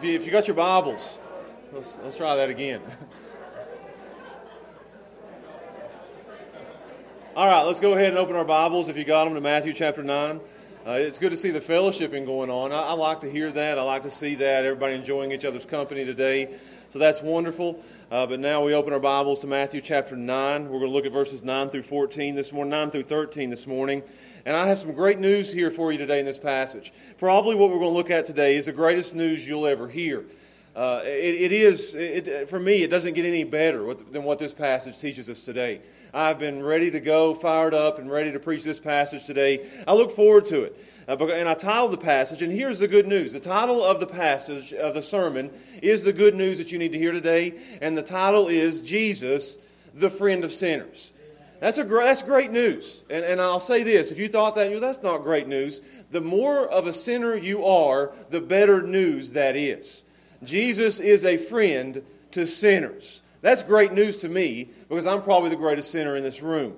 If you, if you got your Bibles, let's, let's try that again. All right, let's go ahead and open our Bibles if you got them to Matthew chapter 9. Uh, it's good to see the fellowshipping going on. I, I, like to hear that. I like to see that. Everybody enjoying each other's company today. So that's wonderful. Uh, but now we open our Bibles to Matthew chapter 9. We're going to look at verses 9 through 14 this morning, 9 through 13 this morning. And I have some great news here for you today in this passage. Probably what we're going to look at today is the greatest news you'll ever hear. Uh, it, it is, it, for me, it doesn't get any better than what this passage teaches us today. I've been ready to go, fired up, and ready to preach this passage today. I look forward to it. Uh, and I titled the passage, and here's the good news. The title of the passage, of the sermon, is the good news that you need to hear today. And the title is Jesus, the friend of sinners. That's, a, that's great news. And, and I'll say this if you thought that, that's not great news. The more of a sinner you are, the better news that is. Jesus is a friend to sinners. That's great news to me because I'm probably the greatest sinner in this room.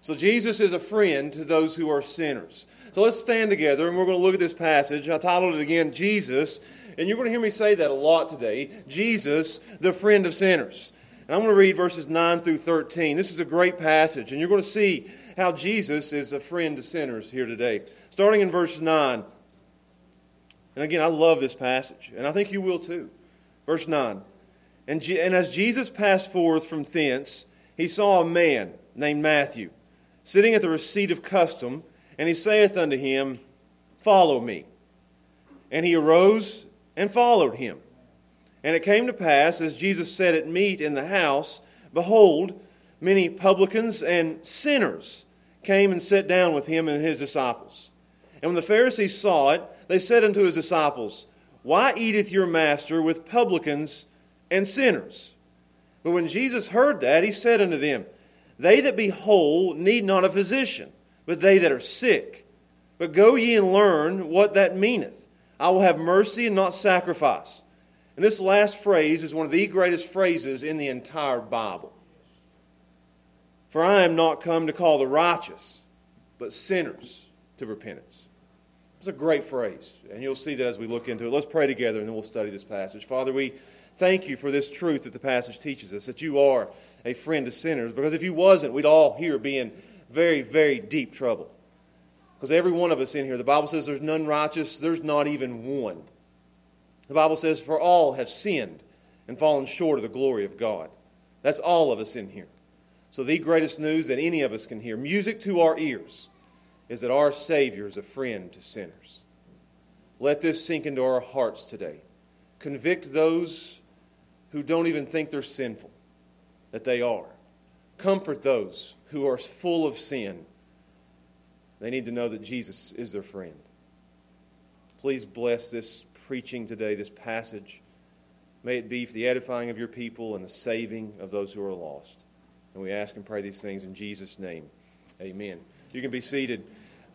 So Jesus is a friend to those who are sinners. So let's stand together and we're going to look at this passage. I titled it again, Jesus. And you're going to hear me say that a lot today. Jesus, the friend of sinners. And I'm going to read verses 9 through 13. This is a great passage, and you're going to see how Jesus is a friend to sinners here today. Starting in verse 9. And again, I love this passage, and I think you will too. Verse 9. And, G- and as Jesus passed forth from thence, he saw a man named Matthew sitting at the receipt of custom, and he saith unto him, Follow me. And he arose and followed him. And it came to pass, as Jesus sat at meat in the house, behold, many publicans and sinners came and sat down with him and his disciples. And when the Pharisees saw it, they said unto his disciples, Why eateth your master with publicans and sinners? But when Jesus heard that, he said unto them, They that be whole need not a physician, but they that are sick. But go ye and learn what that meaneth. I will have mercy and not sacrifice and this last phrase is one of the greatest phrases in the entire Bible. For I am not come to call the righteous, but sinners to repentance. It's a great phrase, and you'll see that as we look into it. Let's pray together, and then we'll study this passage. Father, we thank you for this truth that the passage teaches us that you are a friend to sinners, because if you wasn't, we'd all here be in very, very deep trouble. Because every one of us in here, the Bible says there's none righteous, there's not even one. The Bible says, For all have sinned and fallen short of the glory of God. That's all of us in here. So, the greatest news that any of us can hear, music to our ears, is that our Savior is a friend to sinners. Let this sink into our hearts today. Convict those who don't even think they're sinful, that they are. Comfort those who are full of sin. They need to know that Jesus is their friend. Please bless this preaching today, this passage. May it be for the edifying of your people and the saving of those who are lost. And we ask and pray these things in Jesus' name. Amen. You can be seated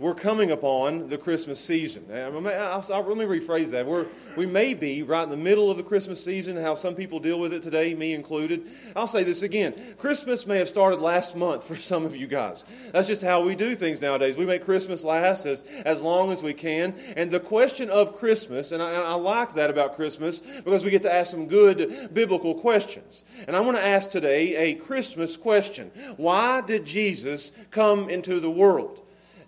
we're coming upon the Christmas season. I'll, let me rephrase that. We're, we may be right in the middle of the Christmas season, how some people deal with it today, me included. I'll say this again Christmas may have started last month for some of you guys. That's just how we do things nowadays. We make Christmas last as, as long as we can. And the question of Christmas, and I, I like that about Christmas because we get to ask some good biblical questions. And I want to ask today a Christmas question Why did Jesus come into the world?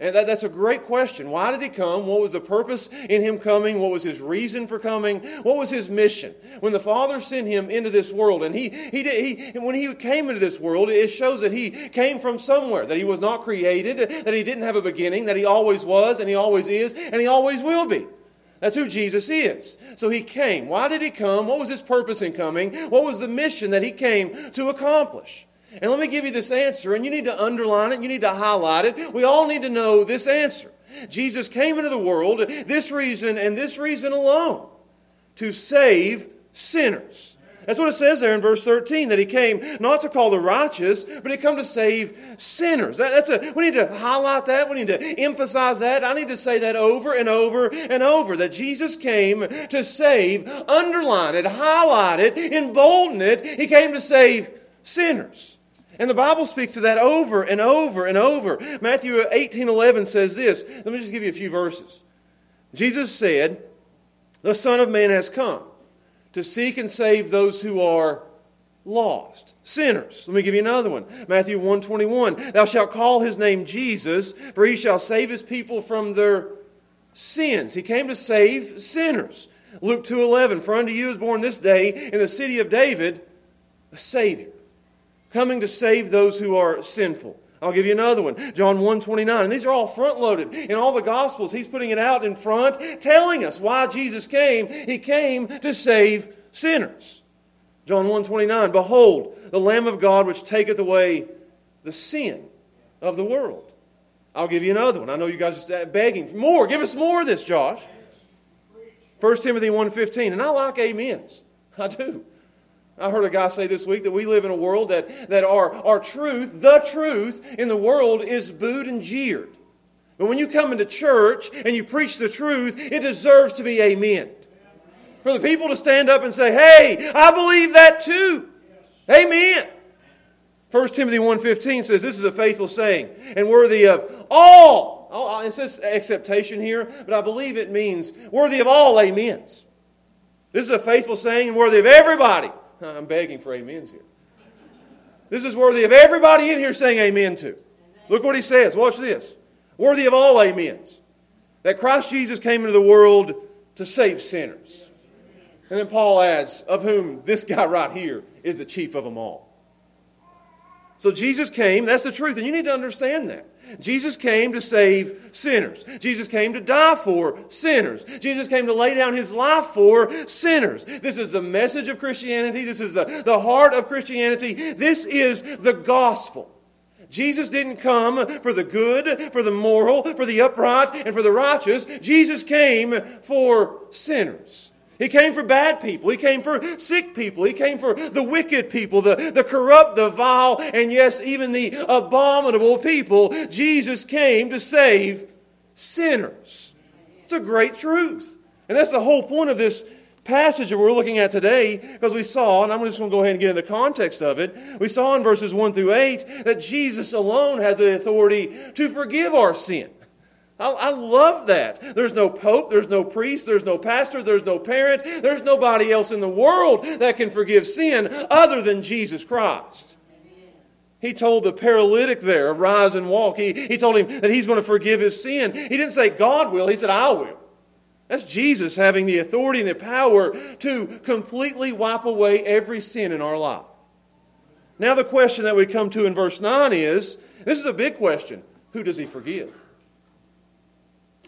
And that, that's a great question. Why did he come? What was the purpose in him coming? What was his reason for coming? What was his mission? When the Father sent him into this world, and he, he, did, he when he came into this world, it shows that he came from somewhere, that he was not created, that he didn't have a beginning, that he always was, and he always is, and he always will be. That's who Jesus is. So he came. Why did he come? What was his purpose in coming? What was the mission that he came to accomplish? And let me give you this answer, and you need to underline it, you need to highlight it. We all need to know this answer. Jesus came into the world, this reason and this reason alone, to save sinners. That's what it says there in verse 13, that he came not to call the righteous, but he came to save sinners. That, that's a, we need to highlight that. We need to emphasize that. I need to say that over and over and over, that Jesus came to save, underline it, highlight it, embolden it. He came to save sinners. And the Bible speaks to that over and over and over. Matthew 18 11 says this. Let me just give you a few verses. Jesus said, The Son of Man has come to seek and save those who are lost sinners let me give you another one matthew 121 thou shalt call his name jesus for he shall save his people from their sins he came to save sinners luke 2.11 for unto you is born this day in the city of david a savior coming to save those who are sinful I'll give you another one. John 1 29. And these are all front loaded. In all the Gospels, he's putting it out in front, telling us why Jesus came. He came to save sinners. John 1 29. Behold, the Lamb of God which taketh away the sin of the world. I'll give you another one. I know you guys are begging for more. Give us more of this, Josh. 1 Timothy 1.15. And I like amens. I do. I heard a guy say this week that we live in a world that, that our, our truth, the truth in the world is booed and jeered. But when you come into church and you preach the truth, it deserves to be amen. For the people to stand up and say, hey, I believe that too. Amen. 1 Timothy 1.15 says, this is a faithful saying and worthy of all. Oh, uh, it says acceptation here, but I believe it means worthy of all amens. This is a faithful saying and worthy of everybody I'm begging for amens here. This is worthy of everybody in here saying amen to. Look what he says. Watch this. Worthy of all amens. That Christ Jesus came into the world to save sinners. And then Paul adds, of whom this guy right here is the chief of them all. So Jesus came, that's the truth, and you need to understand that. Jesus came to save sinners. Jesus came to die for sinners. Jesus came to lay down his life for sinners. This is the message of Christianity. This is the, the heart of Christianity. This is the gospel. Jesus didn't come for the good, for the moral, for the upright, and for the righteous. Jesus came for sinners. He came for bad people. He came for sick people. He came for the wicked people, the, the corrupt, the vile, and yes, even the abominable people. Jesus came to save sinners. It's a great truth. And that's the whole point of this passage that we're looking at today because we saw, and I'm just going to go ahead and get in the context of it, we saw in verses 1 through 8 that Jesus alone has the authority to forgive our sin. I, I, love that. There's no pope, there's no priest, there's no pastor, there's no parent, there's nobody else in the world that can forgive sin other than Jesus Christ. He told the paralytic there, rise and walk. He, he told him that he's going to forgive his sin. He didn't say God will, he said, I will. That's Jesus having the authority and the power to completely wipe away every sin in our life. Now, the question that we come to in verse 9 is this is a big question who does he forgive?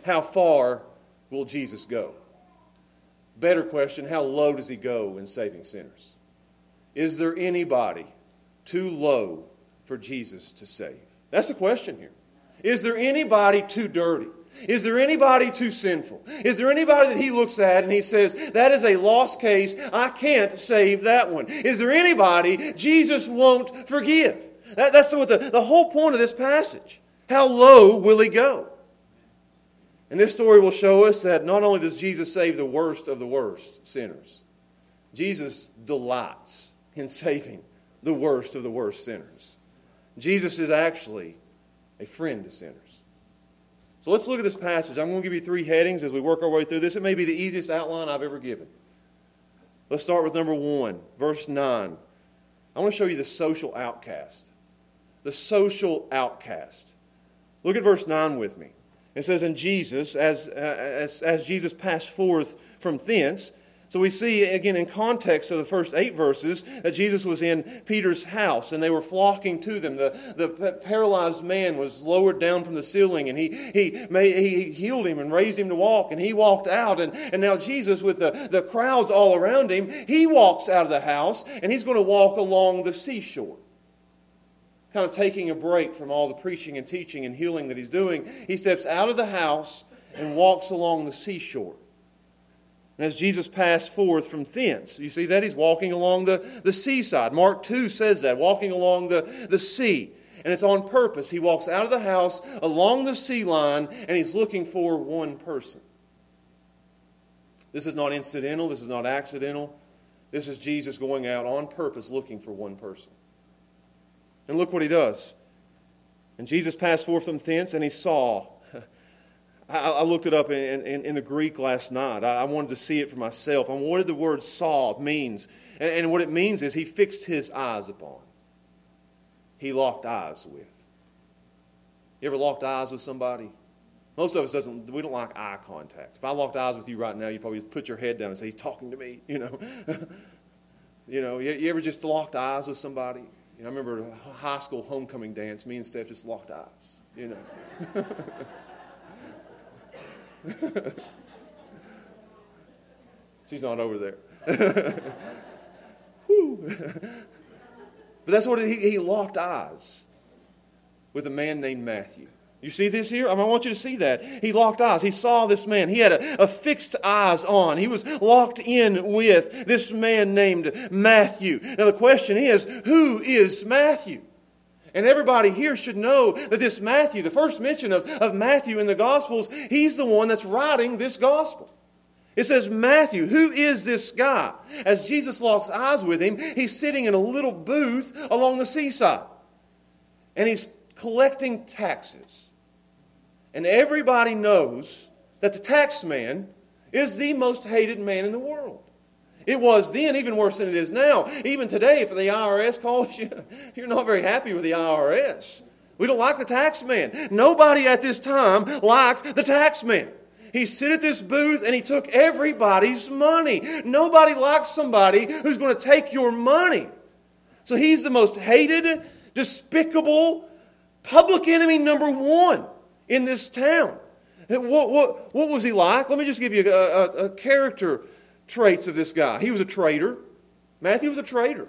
How far will Jesus go? Better question, how low does he go in saving sinners? Is there anybody too low for Jesus to save? That's the question here. Is there anybody too dirty? Is there anybody too sinful? Is there anybody that he looks at and he says, that is a lost case, I can't save that one? Is there anybody Jesus won't forgive? That, that's what the, the whole point of this passage. How low will he go? And this story will show us that not only does Jesus save the worst of the worst sinners, Jesus delights in saving the worst of the worst sinners. Jesus is actually a friend to sinners. So let's look at this passage. I'm going to give you three headings as we work our way through this. It may be the easiest outline I've ever given. Let's start with number one, verse 9. I want to show you the social outcast. The social outcast. Look at verse 9 with me. It says, in Jesus, as, uh, as, as Jesus passed forth from thence, so we see again in context of the first eight verses that Jesus was in Peter's house and they were flocking to them. The, the paralyzed man was lowered down from the ceiling and he, he, made, he healed him and raised him to walk and he walked out. And, and now Jesus, with the, the crowds all around him, he walks out of the house and he's going to walk along the seashore kind of taking a break from all the preaching and teaching and healing that he's doing, he steps out of the house and walks along the seashore. And as Jesus passed forth from thence, you see that he's walking along the, the seaside. Mark 2 says that, walking along the, the sea. And it's on purpose. He walks out of the house along the sea line and he's looking for one person. This is not incidental, this is not accidental. This is Jesus going out on purpose looking for one person. And look what he does. And Jesus passed forth from thence, and he saw. I, I looked it up in, in, in, the Greek last night. I, I, wanted to see it for myself. I and what did the word saw means? And, and what it means is he fixed his eyes upon. He locked eyes with. You ever locked eyes with somebody? Most of us doesn't. We don't like eye contact. If I locked eyes with you right now, you'd probably put your head down and say, "He's talking to me." You know. you know. You, you, ever just locked eyes with somebody? You know, I remember a high school homecoming dance. Me and Steph just locked eyes. You know. She's not over there. but that's what he, he locked eyes with a man named Matthew. You see this here? I, mean, I want you to see that. He locked eyes. He saw this man. He had a, a, fixed eyes on. He was locked in with this man named Matthew. Now, the question is who is Matthew? And everybody here should know that this Matthew, the first mention of, of Matthew in the Gospels, he's the one that's writing this Gospel. It says, Matthew, who is this guy? As Jesus locks eyes with him, he's sitting in a little booth along the seaside. And he's collecting taxes. And everybody knows that the tax man is the most hated man in the world. It was then even worse than it is now. Even today, if the IRS calls you, you're not very happy with the IRS. We don't like the tax man. Nobody at this time liked the tax man. He sit at this booth and he took everybody's money. Nobody likes somebody who's going to take your money. So he's the most hated, despicable, public enemy number one in this town. What, what, what was he like? Let me just give you a, a, a character traits of this guy. He was a traitor. Matthew was a traitor.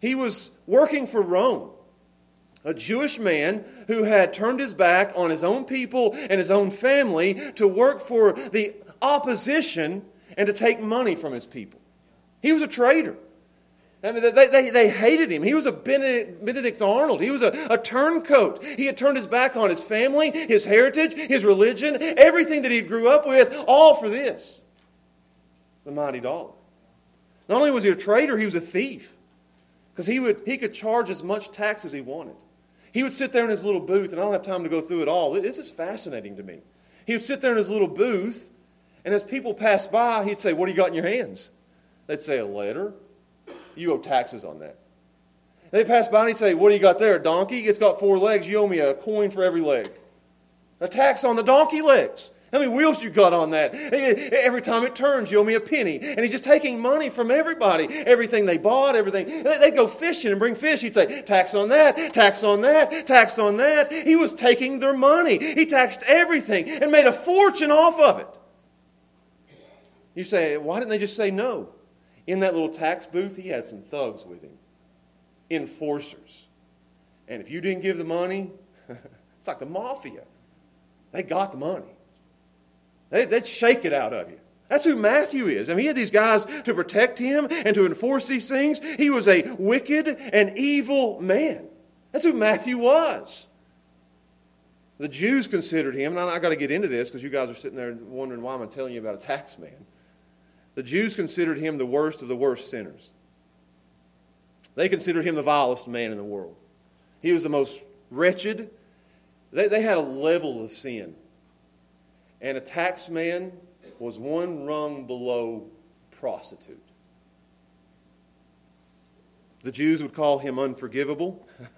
He was working for Rome, a Jewish man who had turned his back on his own people and his own family to work for the opposition and to take money from his people. He was a traitor. I mean, they, they, they hated him. He was a Benedict, Arnold. He was a, a turncoat. He had turned his back on his family, his heritage, his religion, everything that he grew up with, all for this the mighty dollar. Not only was he a traitor, he was a thief. Because he, would, he could charge as much tax as he wanted. He would sit there in his little booth, and I don't have time to go through it all. This is fascinating to me. He would sit there in his little booth, and as people passed by, he'd say, What do you got in your hands? They'd say, A letter. You owe taxes on that. They pass by and say, What do you got there? A donkey? It's got four legs. You owe me a coin for every leg. A tax on the donkey legs. How many wheels you got on that? Every time it turns, you owe me a penny. And he's just taking money from everybody. Everything they bought, everything. They go fishing and bring fish. He'd say, tax on that, tax on that, tax on that. He was taking their money. He taxed everything and made a fortune off of it. You say, why didn't they just say no? In that little tax booth, he had some thugs with him, enforcers. And if you didn't give the money, it's like the mafia. They got the money. They, would shake it out of you. That's who Matthew is. I mean, he had these guys to protect him and to enforce these things. He was a wicked and evil man. That's who Matthew was. The Jews considered him, and I, got to get into this because you guys are sitting there wondering why I'm telling you about a tax man. The Jews considered him the worst of the worst sinners. They considered him the vilest man in the world. He was the most wretched. They, they had a level of sin and a tax man was one rung below prostitute. The Jews would call him unforgivable.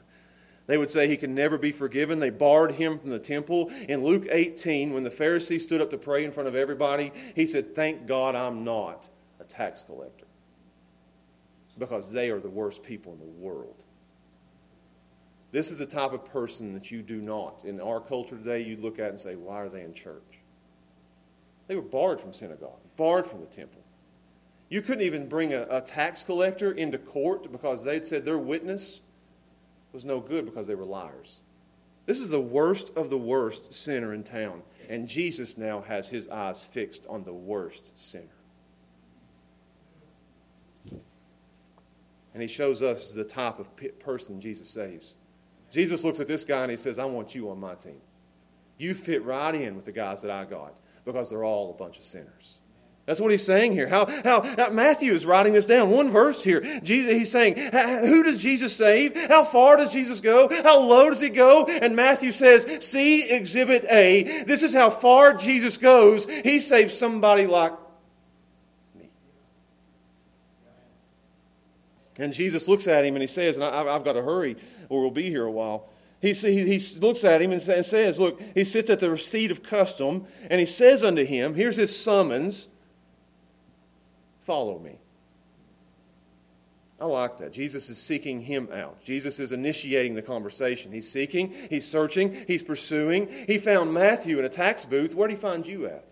They would say he can never be forgiven. They barred him from the temple. In Luke 18, when the Pharisee stood up to pray in front of everybody, he said, Thank God I'm not a tax collector. Because they are the worst people in the world. This is the type of person that you do not. In our culture today, you look at and say, Why are they in church? They were barred from synagogue, barred from the temple. You couldn't even bring a, a tax collector into court because they'd said their witness was no good because they were liars. This is the worst of the worst sinner in town. And Jesus now has his eyes fixed on the worst sinner. And he shows us the type of person Jesus saves. Jesus looks at this guy and he says, I want you on my team. You fit right in with the guys that I got because they're all a bunch of sinners. That's what he's saying here. How, how, how, Matthew is writing this down. One verse here. Jesus, he's saying, Who does Jesus save? How far does Jesus go? How low does he go? And Matthew says, See exhibit A. This is how far Jesus goes. He saves somebody like me. And Jesus looks at him and he says, And I, have got to hurry or we'll be here a while. He, he, he looks at him and says, Look, he sits at the seat of custom and he says unto him, Here's his summons. Follow me. I like that. Jesus is seeking him out. Jesus is initiating the conversation. He's seeking, he's searching, he's pursuing. He found Matthew in a tax booth. Where'd he find you at?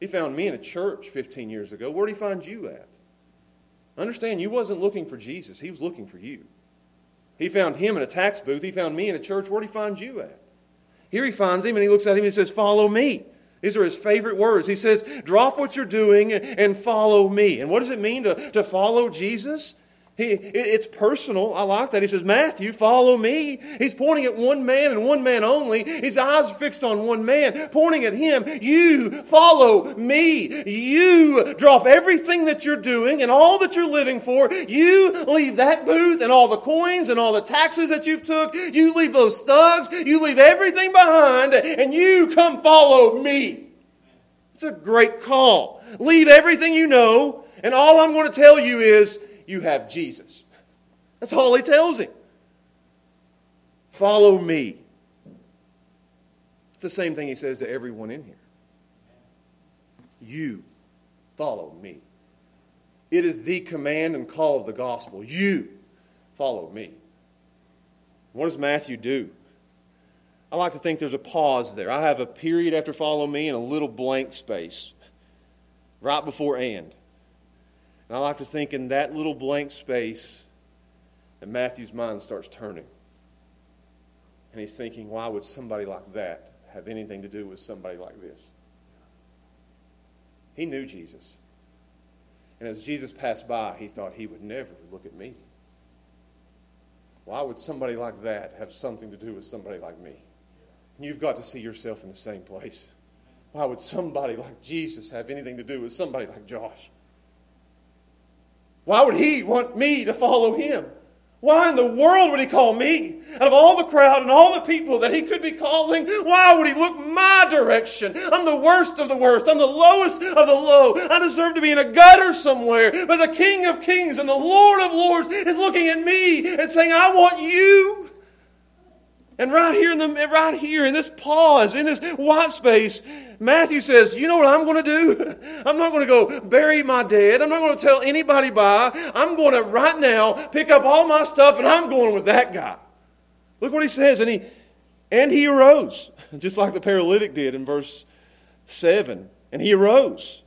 He found me in a church 15 years ago. Where'd he find you at? Understand, you wasn't looking for Jesus, he was looking for you. He found him in a tax booth. He found me in a church. Where'd he find you at? Here he finds him and he looks at him and he says, Follow me. These are his favorite words. He says, Drop what you're doing and follow me. And what does it mean to, to follow Jesus? He, it's personal. I like that. He says, Matthew, follow me. He's pointing at one man and one man only. His eyes fixed on one man, pointing at him. You follow me. You drop everything that you're doing and all that you're living for. You leave that booth and all the coins and all the taxes that you've took. You leave those thugs. You leave everything behind and you come follow me. It's a great call. Leave everything you know and all I'm going to tell you is you have Jesus. That's all he tells him. Follow me. It's the same thing he says to everyone in here. You follow me. It is the command and call of the gospel. You follow me. What does Matthew do? I like to think there's a pause there. I have a period after follow me and a little blank space right before and. And I like to think in that little blank space that Matthew's mind starts turning. And he's thinking, why would somebody like that have anything to do with somebody like this? He knew Jesus. And as Jesus passed by, he thought he would never look at me. Why would somebody like that have something to do with somebody like me? And you've got to see yourself in the same place. Why would somebody like Jesus have anything to do with somebody like Josh? Why would he want me to follow him? Why in the world would he call me? Out of all the crowd and all the people that he could be calling, why would he look my direction? I'm the worst of the worst. I'm the lowest of the low. I deserve to be in a gutter somewhere. But the King of Kings and the Lord of Lords is looking at me and saying, I want you. And right here in the right here in this pause, in this white space, Matthew says, You know what I'm going to do? I'm not going to go bury my dead. I'm not going to tell anybody bye. I'm going to right now pick up all my stuff and I'm going with that guy. Look what he says. And he and he arose, just like the paralytic did in verse 7. And he arose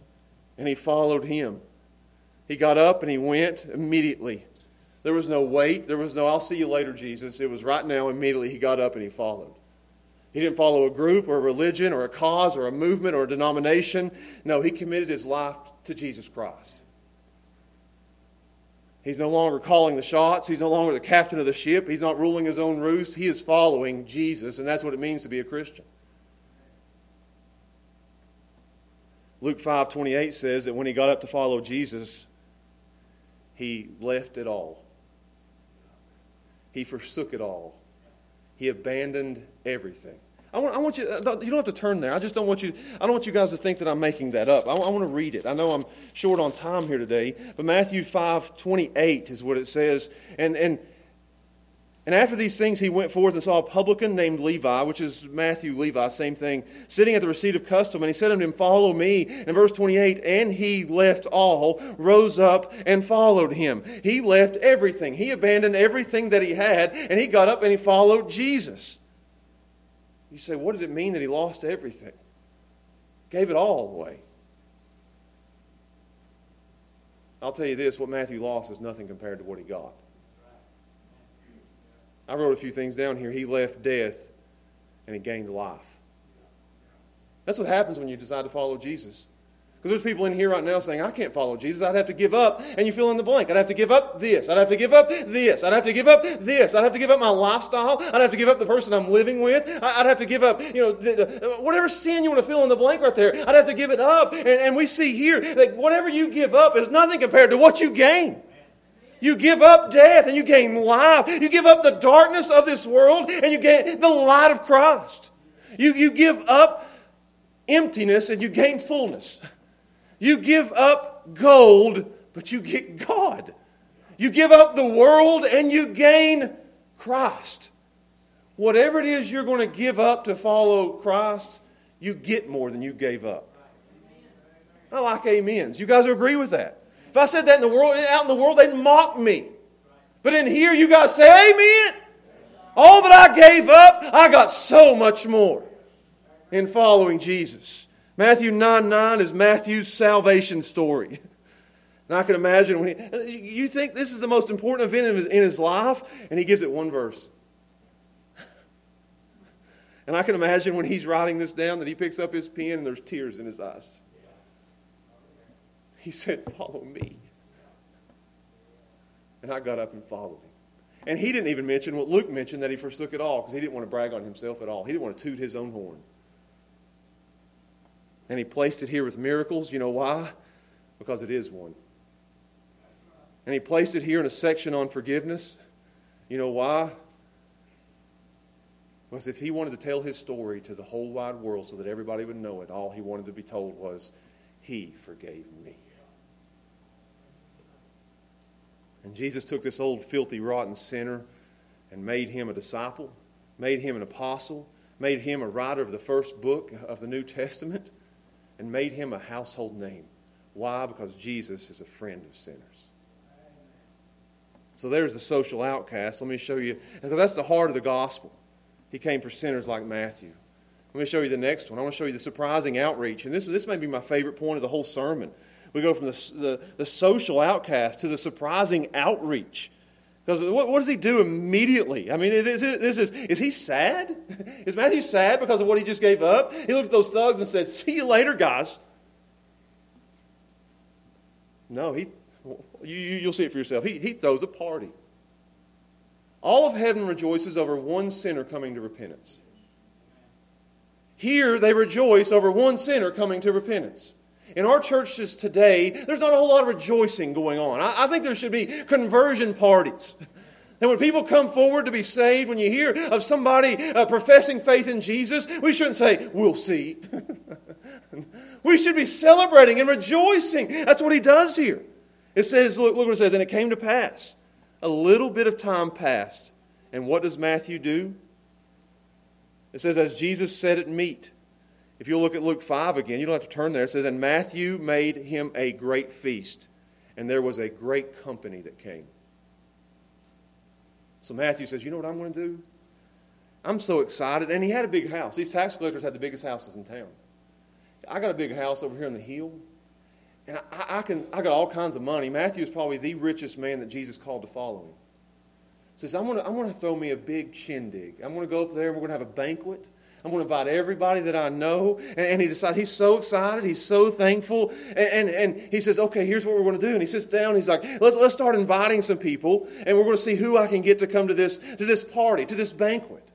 and he followed him. He got up and he went immediately there was no wait. There was no, I'll see you later, Jesus. It was right now, immediately, he got up and he followed. He didn't follow a group or a religion or a cause or a movement or a denomination. No, he committed his life to Jesus Christ. He's no longer calling the shots. He's no longer the captain of the ship. He's not ruling his own roost. He is following Jesus, and that's what it means to be a Christian. Luke 5:28 says that when he got up to follow Jesus, he left it all. He forsook it all. He abandoned everything. I want, I want you, uh, you don't have to turn there. I just don't want you, I don't want you guys to think that I'm making that up. I, I want to read it. I know I'm short on time here today, but Matthew 5 28 is what it says. And, and and after these things, he went forth and saw a publican named Levi, which is Matthew Levi, same thing, sitting at the receipt of custom. And he said unto him, Follow me. In verse 28, and he left all, rose up, and followed him. He left everything. He abandoned everything that he had, and he got up and he followed Jesus. You say, What did it mean that he lost everything? Gave it all away. I'll tell you this what Matthew lost is nothing compared to what he got. I wrote a few things down here. He left death and he gained life. That's what happens when you decide to follow Jesus. Because there's people in here right now saying, I can't follow Jesus. I'd have to give up. And you fill in the blank. I'd have to give up this. I'd have to give up this. I'd have to give up this. I'd have to give up my lifestyle. I'd have to give up the person I'm living with. I'd have to give up, you know, the, the, whatever sin you want to fill in the blank right there. I'd have to give it up. And, and we see here that whatever you give up is nothing compared to what you gain. You give up death and you gain life. You give up the darkness of this world and you gain the light of Christ. You, you give up emptiness and you gain fullness. You give up gold, but you get God. You give up the world and you gain Christ. Whatever it is you're going to give up to follow Christ, you get more than you gave up. I like amens. You guys agree with that? If I said that in the world, out in the world, they'd mock me. But in here, you guys say amen. All that I gave up, I got so much more in following Jesus. Matthew 9 9 is Matthew's salvation story. And I can imagine when he, you think this is the most important event in his, in his life, and he gives it one verse. And I can imagine when he's writing this down that he picks up his pen and there's tears in his eyes. He said, Follow me. And I got up and followed him. And he didn't even mention what Luke mentioned that he forsook it all because he didn't want to brag on himself at all. He didn't want to toot his own horn. And he placed it here with miracles. You know why? Because it is one. And he placed it here in a section on forgiveness. You know why? Because if he wanted to tell his story to the whole wide world so that everybody would know it, all he wanted to be told was, He forgave me. And Jesus took this old, filthy, rotten sinner and made him a disciple, made him an apostle, made him a writer of the first book of the New Testament and made him a household name. Why? Because Jesus is a friend of sinners. So there's the social outcast. Let me show you, because that's the heart of the gospel. He came for sinners like Matthew. Let me show you the next one. I want to show you the surprising outreach. And this, this may be my favorite point of the whole sermon. We go from the, the, the social outcast to the surprising outreach. Because what, what, does he do immediately? I mean, is, is, is, is he sad? Is Matthew sad because of what he just gave up? He looked at those thugs and said, See you later, guys. No, he, you, you'll see it for yourself. He, he throws a party. All of heaven rejoices over one sinner coming to repentance. Here, they rejoice over one sinner coming to repentance. In our churches today, there's not a whole lot of rejoicing going on. I, I think there should be conversion parties. And when people come forward to be saved, when you hear of somebody uh, professing faith in Jesus, we shouldn't say, We'll see. we should be celebrating and rejoicing. That's what he does here. It says, look, look what it says, and it came to pass. A little bit of time passed. And what does Matthew do? It says, as Jesus said at meat, if you look at Luke 5 again, you don't have to turn there. It says, And Matthew made him a great feast, and there was a great company that came. So Matthew says, You know what I'm going to do? I'm so excited. And he had a big house. These tax collectors had the biggest houses in town. I got a big house over here on the hill, and I, I can, I got all kinds of money. Matthew is probably the richest man that Jesus called to follow him. Says, I'm going to, I'm going to throw me a big shindig. I'm going to go up there and we're going to have a banquet. I'm going to invite everybody that I know. And, and, he decides, he's so excited. He's so thankful. And, and, and, he says, okay, here's what we're going to do. And he sits down. He's like, let's, let's start inviting some people. And we're going to see who I can get to come to this, to this party, to this banquet.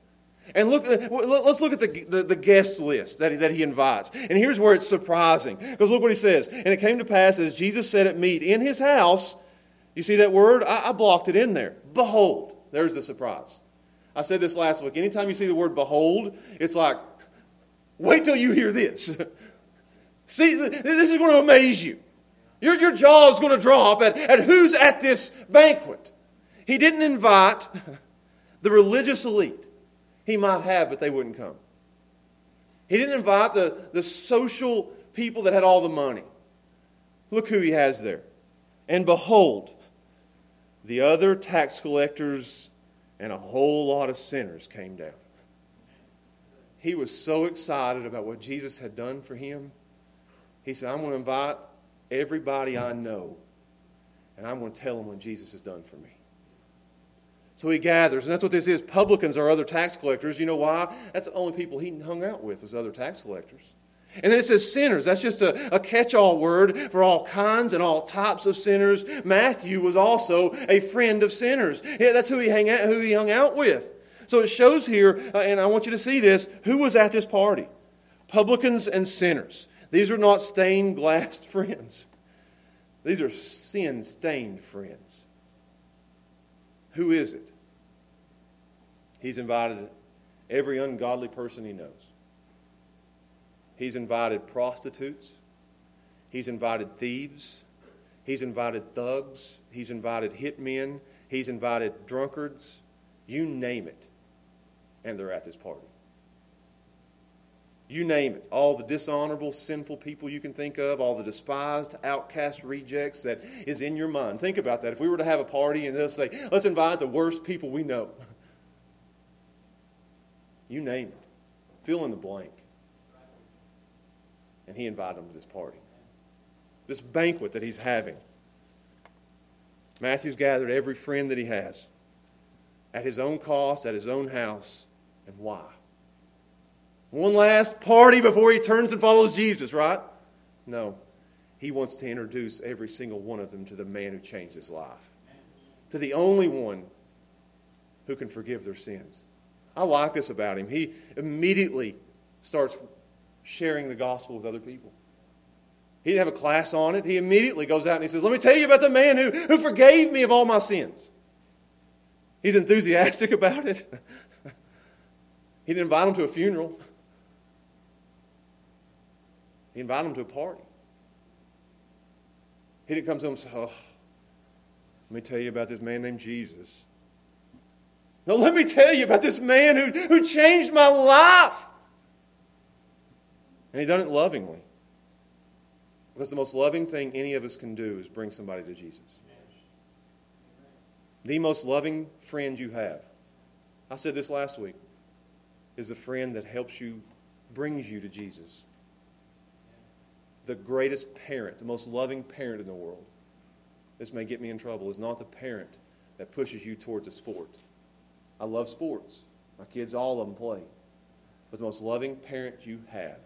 And look, uh, let's look at the, the, the, guest list that he, that he invites. And here's where it's surprising. Because look what he says. And it came to pass as Jesus said at meat in his house, you see that word? I, I blocked it in there. Behold. There's the surprise. I said this last week. Anytime you see the word behold, it's like, wait till you hear this. see, this is going to amaze you. Your, your jaw is going to drop at, at who's at this banquet. He didn't invite the religious elite. He might have, but they wouldn't come. He didn't invite the, the social people that had all the money. Look who he has there. And behold, the other tax collectors and a whole lot of sinners came down. He was so excited about what Jesus had done for him. He said, I'm going to invite everybody I know, and I'm going to tell them what Jesus has done for me. So he gathers, and that's what this is. Publicans are other tax collectors. You know why? That's the only people he hung out with was other tax collectors. And then it says sinners. That's just a, a catch all word for all kinds and all types of sinners. Matthew was also a friend of sinners. Yeah, that's who he, hang out, who he hung out with. So it shows here, uh, and I want you to see this who was at this party? Publicans and sinners. These are not stained glass friends, these are sin stained friends. Who is it? He's invited every ungodly person he knows. He's invited prostitutes. He's invited thieves. He's invited thugs. He's invited hitmen. He's invited drunkards. You name it. And they're at this party. You name it. All the dishonorable, sinful people you can think of, all the despised, outcast rejects that is in your mind. Think about that. If we were to have a party and they'll say, let's invite the worst people we know. You name it. Fill in the blank. And he invited them to this party, this banquet that he's having. Matthew's gathered every friend that he has at his own cost, at his own house. And why? One last party before he turns and follows Jesus, right? No. He wants to introduce every single one of them to the man who changed his life, to the only one who can forgive their sins. I like this about him. He immediately starts sharing the gospel with other people. He didn't have a class on it. He immediately goes out and he says, Let me tell you about the man who, who forgave me of all my sins. He's enthusiastic about it. he didn't invite him to a funeral, he invited him to a party. He didn't come to him and say, Oh, let me tell you about this man named Jesus. No, let me tell you about this man who, who changed my life. And he done it lovingly. Because the most loving thing any of us can do is bring somebody to Jesus. The most loving friend you have, I said this last week, is the friend that helps you, brings you to Jesus. The greatest parent, the most loving parent in the world, this may get me in trouble, is not the parent that pushes you towards a sport. I love sports. My kids, all of them play. But the most loving parent you have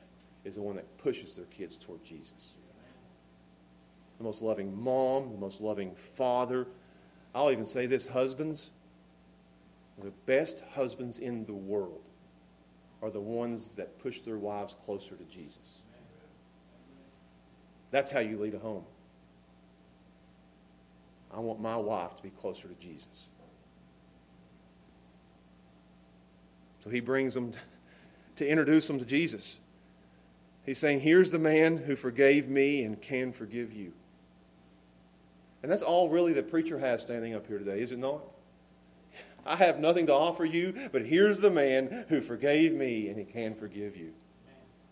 is the one that pushes their kids toward Jesus. The most loving mom, the most loving father. I'll even say this husbands, the best husbands in the world are the ones that push their wives closer to Jesus. That's how you lead a home. I want my wife to be closer to Jesus. So he brings them to introduce them to Jesus. He's saying, Here's the man who forgave me and can forgive you. And that's all really the preacher has standing up here today, is it not? I have nothing to offer you, but here's the man who forgave me and he can forgive you.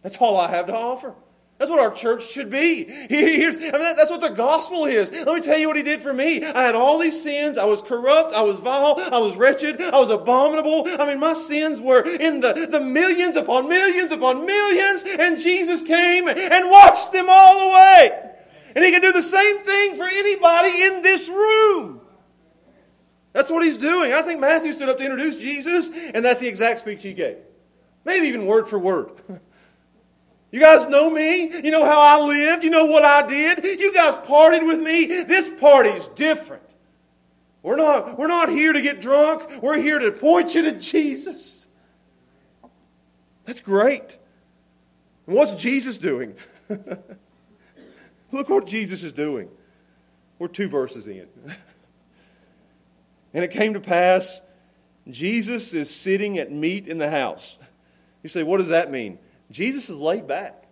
That's all I have to offer. That's what our church should be. Here's, I mean, that's what the gospel is. Let me tell you what he did for me. I had all these sins. I was corrupt. I was vile. I was wretched. I was abominable. I mean, my sins were in the, the millions upon millions upon millions. And Jesus came and washed them all away. And he can do the same thing for anybody in this room. That's what he's doing. I think Matthew stood up to introduce Jesus, and that's the exact speech he gave. Maybe even word for word. You guys know me. You know how I lived. You know what I did. You guys partied with me. This party's different. We're not, we're not here to get drunk. We're here to point you to Jesus. That's great. And what's Jesus doing? Look what Jesus is doing. We're two verses in. and it came to pass, Jesus is sitting at meat in the house. You say, what does that mean? Jesus is laid back.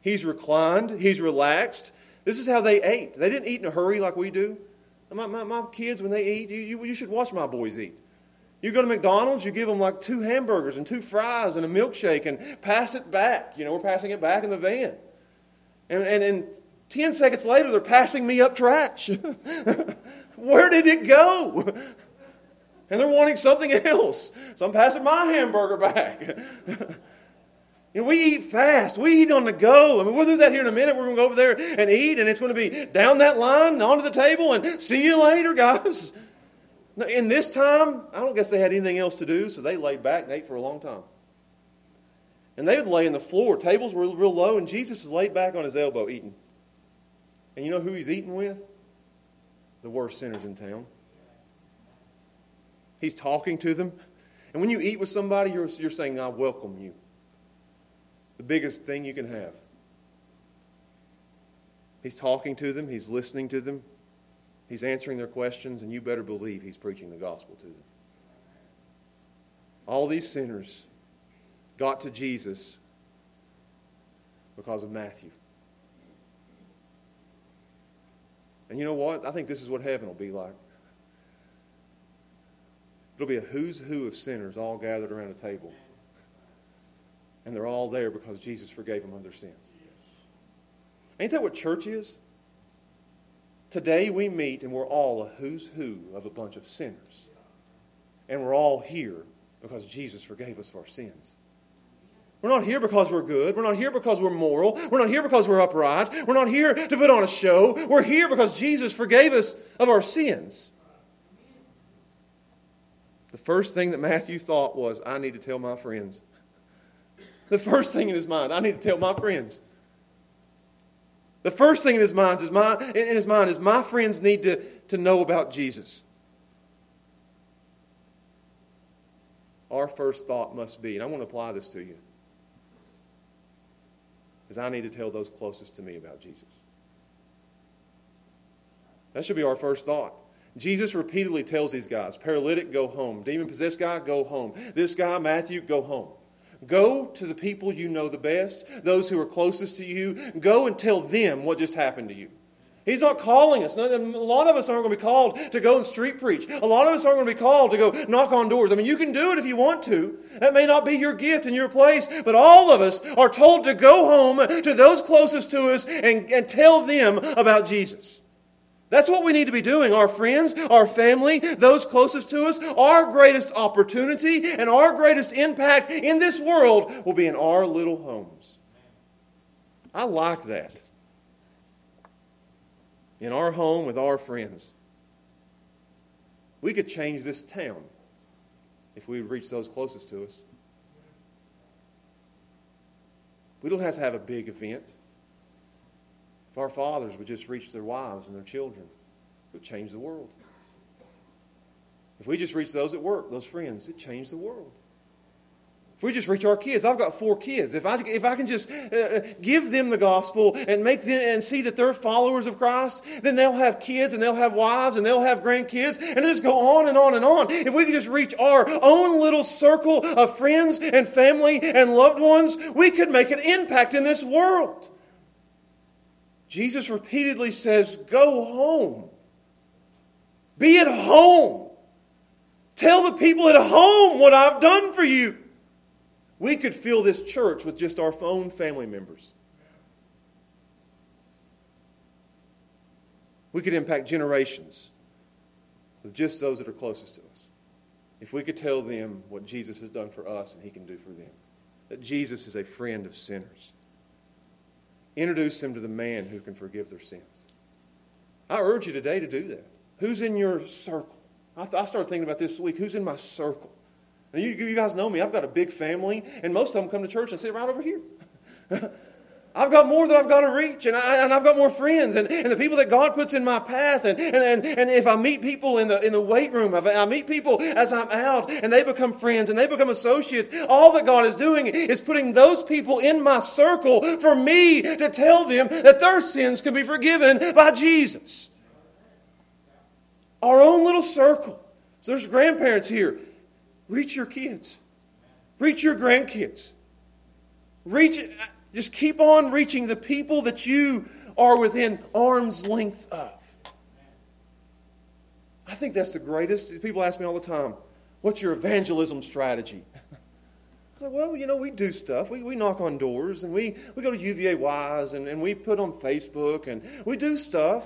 He's reclined, he's relaxed. This is how they ate. They didn't eat in a hurry like we do. My, my, my kids, when they eat, you, you, you should watch my boys eat. You go to McDonald's, you give them like two hamburgers and two fries and a milkshake and pass it back. You know, we're passing it back in the van. And, and, and 10 seconds later, they're passing me up trash. Where did it go? And they're wanting something else. So I'm passing my hamburger back. You know, we eat fast. We eat on the go. I mean, we'll do that here in a minute. We're going to go over there and eat, and it's going to be down that line, onto the table, and see you later, guys. In this time, I don't guess they had anything else to do, so they laid back and ate for a long time. And they would lay on the floor. Tables were real low, and Jesus is laid back on his elbow eating. And you know who he's eating with? The worst sinners in town. He's talking to them. And when you eat with somebody, you're, you're saying, I welcome you. The biggest thing you can have. He's talking to them, he's listening to them, he's answering their questions, and you better believe he's preaching the gospel to them. All these sinners got to Jesus because of Matthew. And you know what? I think this is what heaven will be like. It'll be a who's who of sinners all gathered around a table. And they're all there because Jesus forgave them of their sins. Ain't that what church is? Today we meet and we're all a who's who of a bunch of sinners. And we're all here because Jesus forgave us of our sins. We're not here because we're good. We're not here because we're moral. We're not here because we're upright. We're not here to put on a show. We're here because Jesus forgave us of our sins. The first thing that Matthew thought was, I need to tell my friends. The first thing in his mind, I need to tell my friends. The first thing in his mind is my in his mind is my friends need to, to know about Jesus. Our first thought must be, and I want to apply this to you, is I need to tell those closest to me about Jesus. That should be our first thought. Jesus repeatedly tells these guys paralytic, go home. Demon possessed guy, go home. This guy, Matthew, go home. Go to the people you know the best, those who are closest to you. Go and tell them what just happened to you. He's not calling us. A lot of us aren't going to be called to go and street preach. A lot of us aren't going to be called to go knock on doors. I mean, you can do it if you want to. That may not be your gift and your place, but all of us are told to go home to those closest to us and, and tell them about Jesus. That's what we need to be doing. Our friends, our family, those closest to us, our greatest opportunity and our greatest impact in this world will be in our little homes. I like that. In our home with our friends. We could change this town if we reach those closest to us. We don't have to have a big event. If our fathers would just reach their wives and their children, it would change the world. If we just reach those at work, those friends, it changed the world. If we just reach our kids, I've got four kids. If I, if I can just uh, uh, give them the gospel and make them and see that they're followers of Christ, then they'll have kids and they'll have wives and they'll have grandkids and it'll just go on and on and on. If we could just reach our own little circle of friends and family and loved ones, we could make an impact in this world. Jesus repeatedly says, Go home. Be at home. Tell the people at home what I've done for you. We could fill this church with just our own family members. We could impact generations with just those that are closest to us. If we could tell them what Jesus has done for us and he can do for them, that Jesus is a friend of sinners. Introduce them to the man who can forgive their sins. I urge you today to do that. Who's in your circle? I, th- I started thinking about this week. Who's in my circle? You, you guys know me. I've got a big family, and most of them come to church and sit right over here. I've got more that I've got to reach, and, I, and I've got more friends, and, and the people that God puts in my path. And, and, and, if I meet people in the, in the weight room, if I meet people as I'm out, and they become friends and they become associates, all that God is doing is putting those people in my circle for me to tell them that their sins can be forgiven by Jesus. Our own little circle. So there's grandparents here. Reach your kids, reach your grandkids. Reach just keep on reaching the people that you are within arm's length of. I think that's the greatest. People ask me all the time, what's your evangelism strategy? Well, you know, we do stuff. We, we knock on doors and we, we go to UVA Wise and, and we put on Facebook and we do stuff.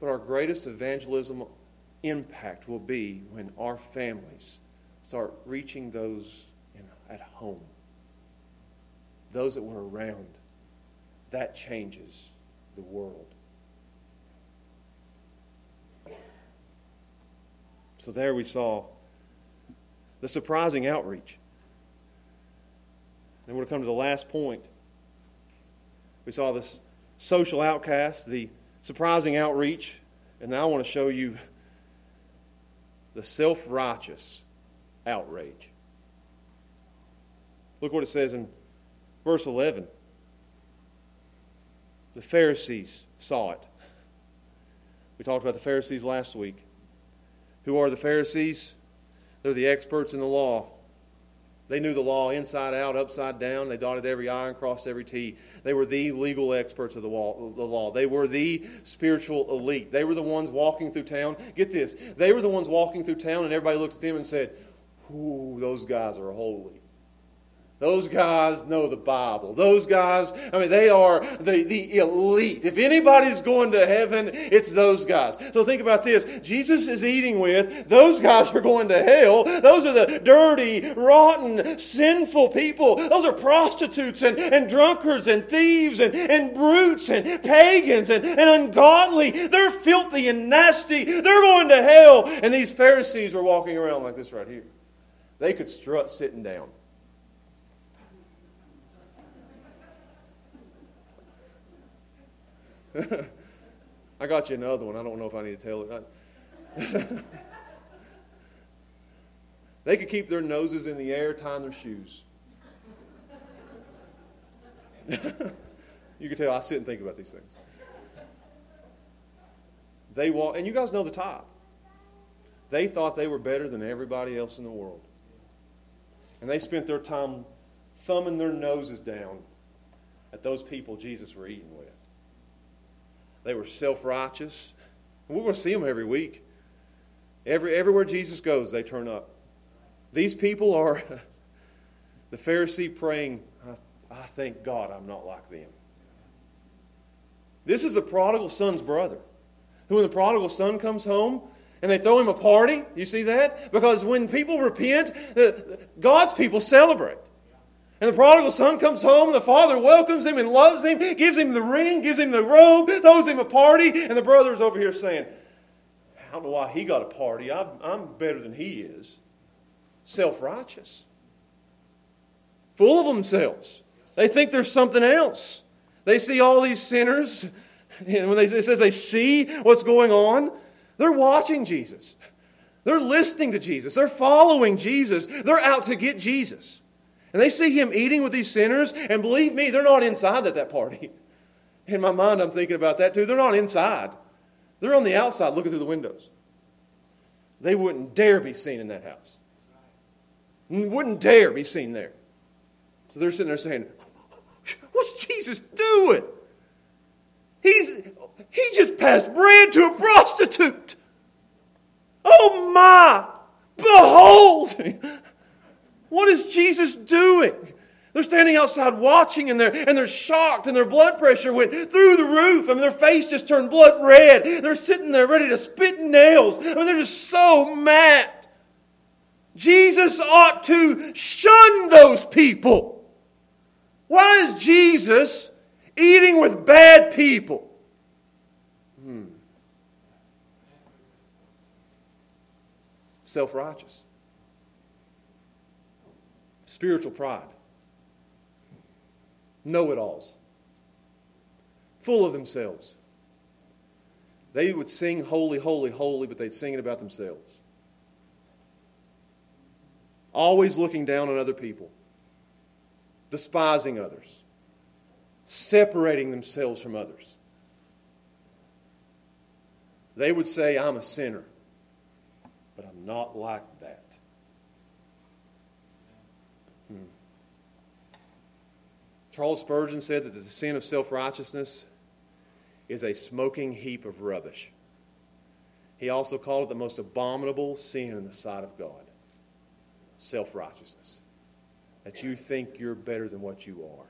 But our greatest evangelism impact will be when our families start reaching those at home those that were around, that changes the world. So there we saw the surprising outreach. And we're going to come to the last point. We saw this social outcast, the surprising outreach, and now I want to show you the self righteous outrage. Look what it says in verse 11. The Pharisees saw it. We talked about the Pharisees last week. Who are the Pharisees? They're the experts in the law. They knew the law inside out, upside down. They dotted every I and crossed every T. They were the legal experts of the law. They were the spiritual elite. They were the ones walking through town. Get this. They were the ones walking through town, and everybody looked at them and said, Ooh, those guys are holy. Those guys know the Bible. Those guys, I mean, they are the, the elite. If anybody's going to heaven, it's those guys. So think about this. Jesus is eating with, those guys are going to hell. Those are the dirty, rotten, sinful people. Those are prostitutes and, and drunkards and thieves and, and brutes and pagans and, and ungodly. They're filthy and nasty. They're going to hell. And these Pharisees are walking around like this right here. They could strut sitting down. I got you another one. I don't know if I need to tell it. they could keep their noses in the air tying their shoes. you can tell I sit and think about these things. They walk, and you guys know the top. They thought they were better than everybody else in the world. And they spent their time thumbing their noses down at those people Jesus were eating with. They were self righteous. We're going to see them every week. Every, everywhere Jesus goes, they turn up. These people are the Pharisee praying, I, I thank God I'm not like them. This is the prodigal son's brother, who, when the prodigal son comes home, and they throw him a party. You see that? Because when people repent, God's people celebrate. And the prodigal son comes home, the father welcomes him and loves him, gives him the ring, gives him the robe, throws him a party, and the brother's over here saying, I don't know why he got a party. I'm, I'm better than he is. Self righteous. Full of themselves. They think there's something else. They see all these sinners, and when they, it says they see what's going on, they're watching Jesus. They're listening to Jesus. They're following Jesus. They're out to get Jesus. And they see him eating with these sinners, and believe me, they're not inside at that party. In my mind, I'm thinking about that too. They're not inside, they're on the outside looking through the windows. They wouldn't dare be seen in that house, wouldn't dare be seen there. So they're sitting there saying, What's Jesus doing? He's, he just passed bread to a prostitute. Oh my! Behold! What is Jesus doing? They're standing outside watching and they're, and they're shocked and their blood pressure went through the roof. I mean, their face just turned blood red. They're sitting there ready to spit nails. I mean, they're just so mad. Jesus ought to shun those people. Why is Jesus eating with bad people? Hmm. Self righteous spiritual pride, know it alls, full of themselves. They would sing holy, holy, holy, but they'd sing it about themselves. Always looking down on other people, despising others, separating themselves from others. They would say, I'm a sinner, but I'm not like that. Charles Spurgeon said that the sin of self righteousness is a smoking heap of rubbish. He also called it the most abominable sin in the sight of God self righteousness. That you think you're better than what you are.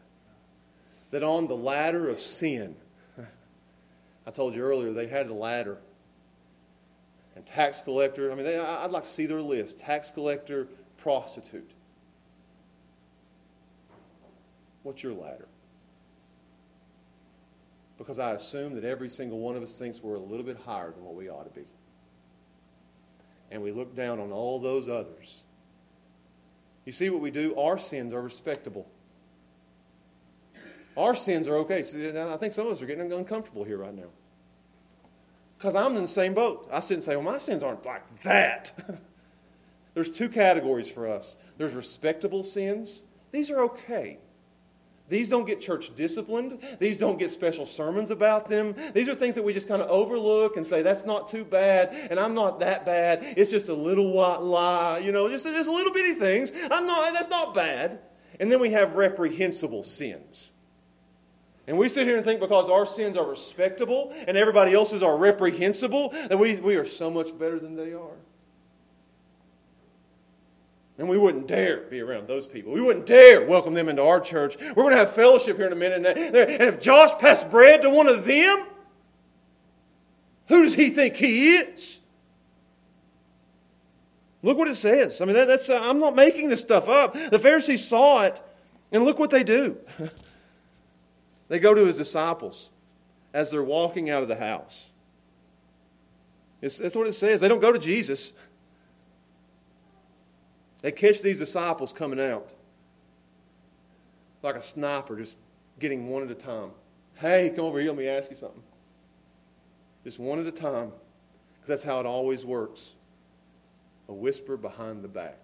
That on the ladder of sin, I told you earlier, they had a ladder. And tax collector, I mean, they, I'd like to see their list tax collector, prostitute. What's your ladder? Because I assume that every single one of us thinks we're a little bit higher than what we ought to be. And we look down on all those others. You see what we do? Our sins are respectable. Our sins are okay. I think some of us are getting uncomfortable here right now. Because I'm in the same boat. I sit and say, well, my sins aren't like that. There's two categories for us there's respectable sins, these are okay. These don't get church disciplined. These don't get special sermons about them. These are things that we just kind of overlook and say, that's not too bad, and I'm not that bad. It's just a little white lie, you know, just, just little bitty things. I'm not, that's not bad. And then we have reprehensible sins. And we sit here and think because our sins are respectable and everybody else's are reprehensible, that we, we are so much better than they are. And we wouldn't dare be around those people. We wouldn't dare welcome them into our church. We're going to have fellowship here in a minute. And if Josh passed bread to one of them, who does he think he is? Look what it says. I mean, that, that's, uh, I'm not making this stuff up. The Pharisees saw it, and look what they do. they go to his disciples as they're walking out of the house. That's what it says. They don't go to Jesus. They catch these disciples coming out like a sniper, just getting one at a time. Hey, come over here, let me ask you something. Just one at a time, because that's how it always works. A whisper behind the back,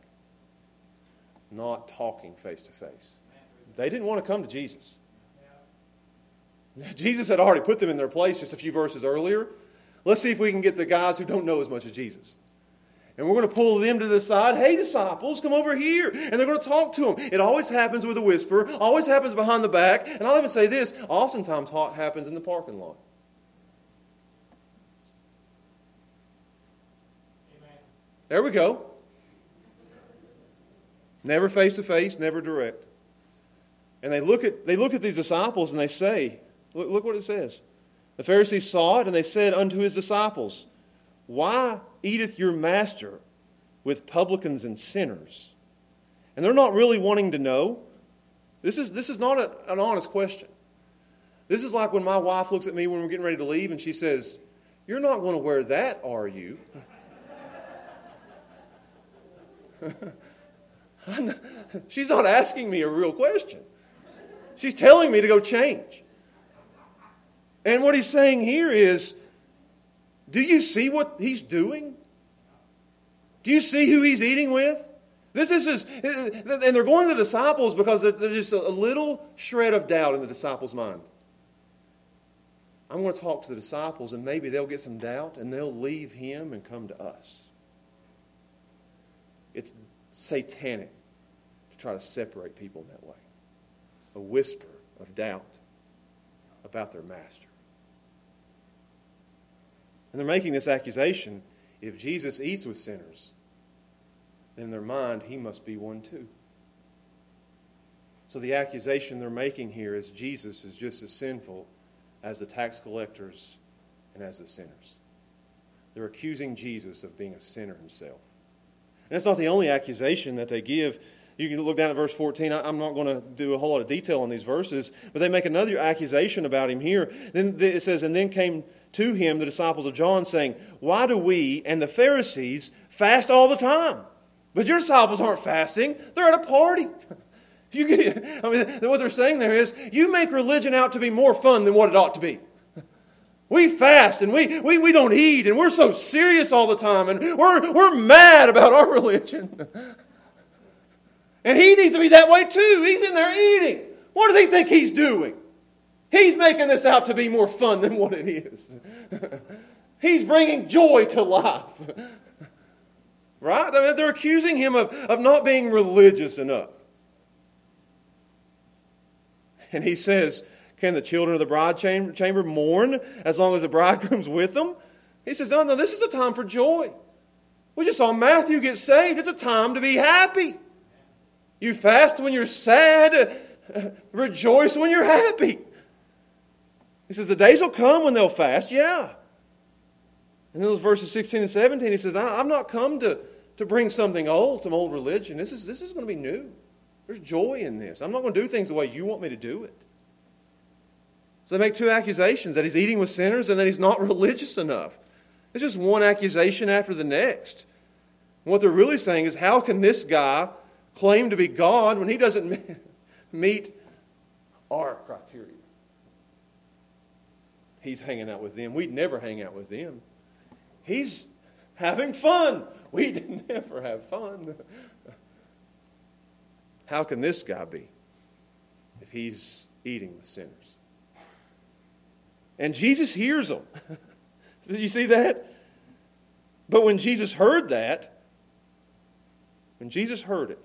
not talking face to face. They didn't want to come to Jesus. Jesus had already put them in their place just a few verses earlier. Let's see if we can get the guys who don't know as much as Jesus. And we're going to pull them to the side. Hey, disciples, come over here. And they're going to talk to them. It always happens with a whisper, always happens behind the back. And I'll even say this oftentimes hot happens in the parking lot. Amen. There we go. Never face to face, never direct. And they look at they look at these disciples and they say, look, look what it says. The Pharisees saw it and they said unto his disciples, why eateth your master with publicans and sinners? And they're not really wanting to know. This is, this is not a, an honest question. This is like when my wife looks at me when we're getting ready to leave and she says, You're not going to wear that, are you? She's not asking me a real question. She's telling me to go change. And what he's saying here is, do you see what he's doing? Do you see who he's eating with? This is his, and they're going to the disciples because there's just a little shred of doubt in the disciples' mind. I'm going to talk to the disciples, and maybe they'll get some doubt and they'll leave him and come to us. It's satanic to try to separate people in that way. A whisper of doubt about their master. And they're making this accusation if Jesus eats with sinners, then in their mind, he must be one too. So the accusation they're making here is Jesus is just as sinful as the tax collectors and as the sinners. They're accusing Jesus of being a sinner himself. And that's not the only accusation that they give. You can look down at verse 14. I'm not going to do a whole lot of detail on these verses, but they make another accusation about him here. Then it says, And then came to him the disciples of John, saying, Why do we and the Pharisees fast all the time? But your disciples aren't fasting, they're at a party. You get, I mean, what they're saying there is, you make religion out to be more fun than what it ought to be. We fast and we, we, we don't eat and we're so serious all the time and we're, we're mad about our religion. And he needs to be that way too. He's in there eating. What does he think he's doing? He's making this out to be more fun than what it is. He's bringing joy to life. Right? I mean, they're accusing him of, of not being religious enough. And he says, Can the children of the bride chamber mourn as long as the bridegroom's with them? He says, No, no, this is a time for joy. We just saw Matthew get saved. It's a time to be happy. You fast when you're sad, rejoice when you're happy. He says, The days will come when they'll fast, yeah. And then those verses 16 and 17, he says, I've not come to, to bring something old, some old religion. This is, this is going to be new. There's joy in this. I'm not going to do things the way you want me to do it. So they make two accusations that he's eating with sinners and that he's not religious enough. It's just one accusation after the next. And what they're really saying is, how can this guy claim to be God when he doesn't meet our criteria. He's hanging out with them. We'd never hang out with them. He's having fun. We'd never have fun. How can this guy be if he's eating with sinners? And Jesus hears them. You see that? But when Jesus heard that, when Jesus heard it,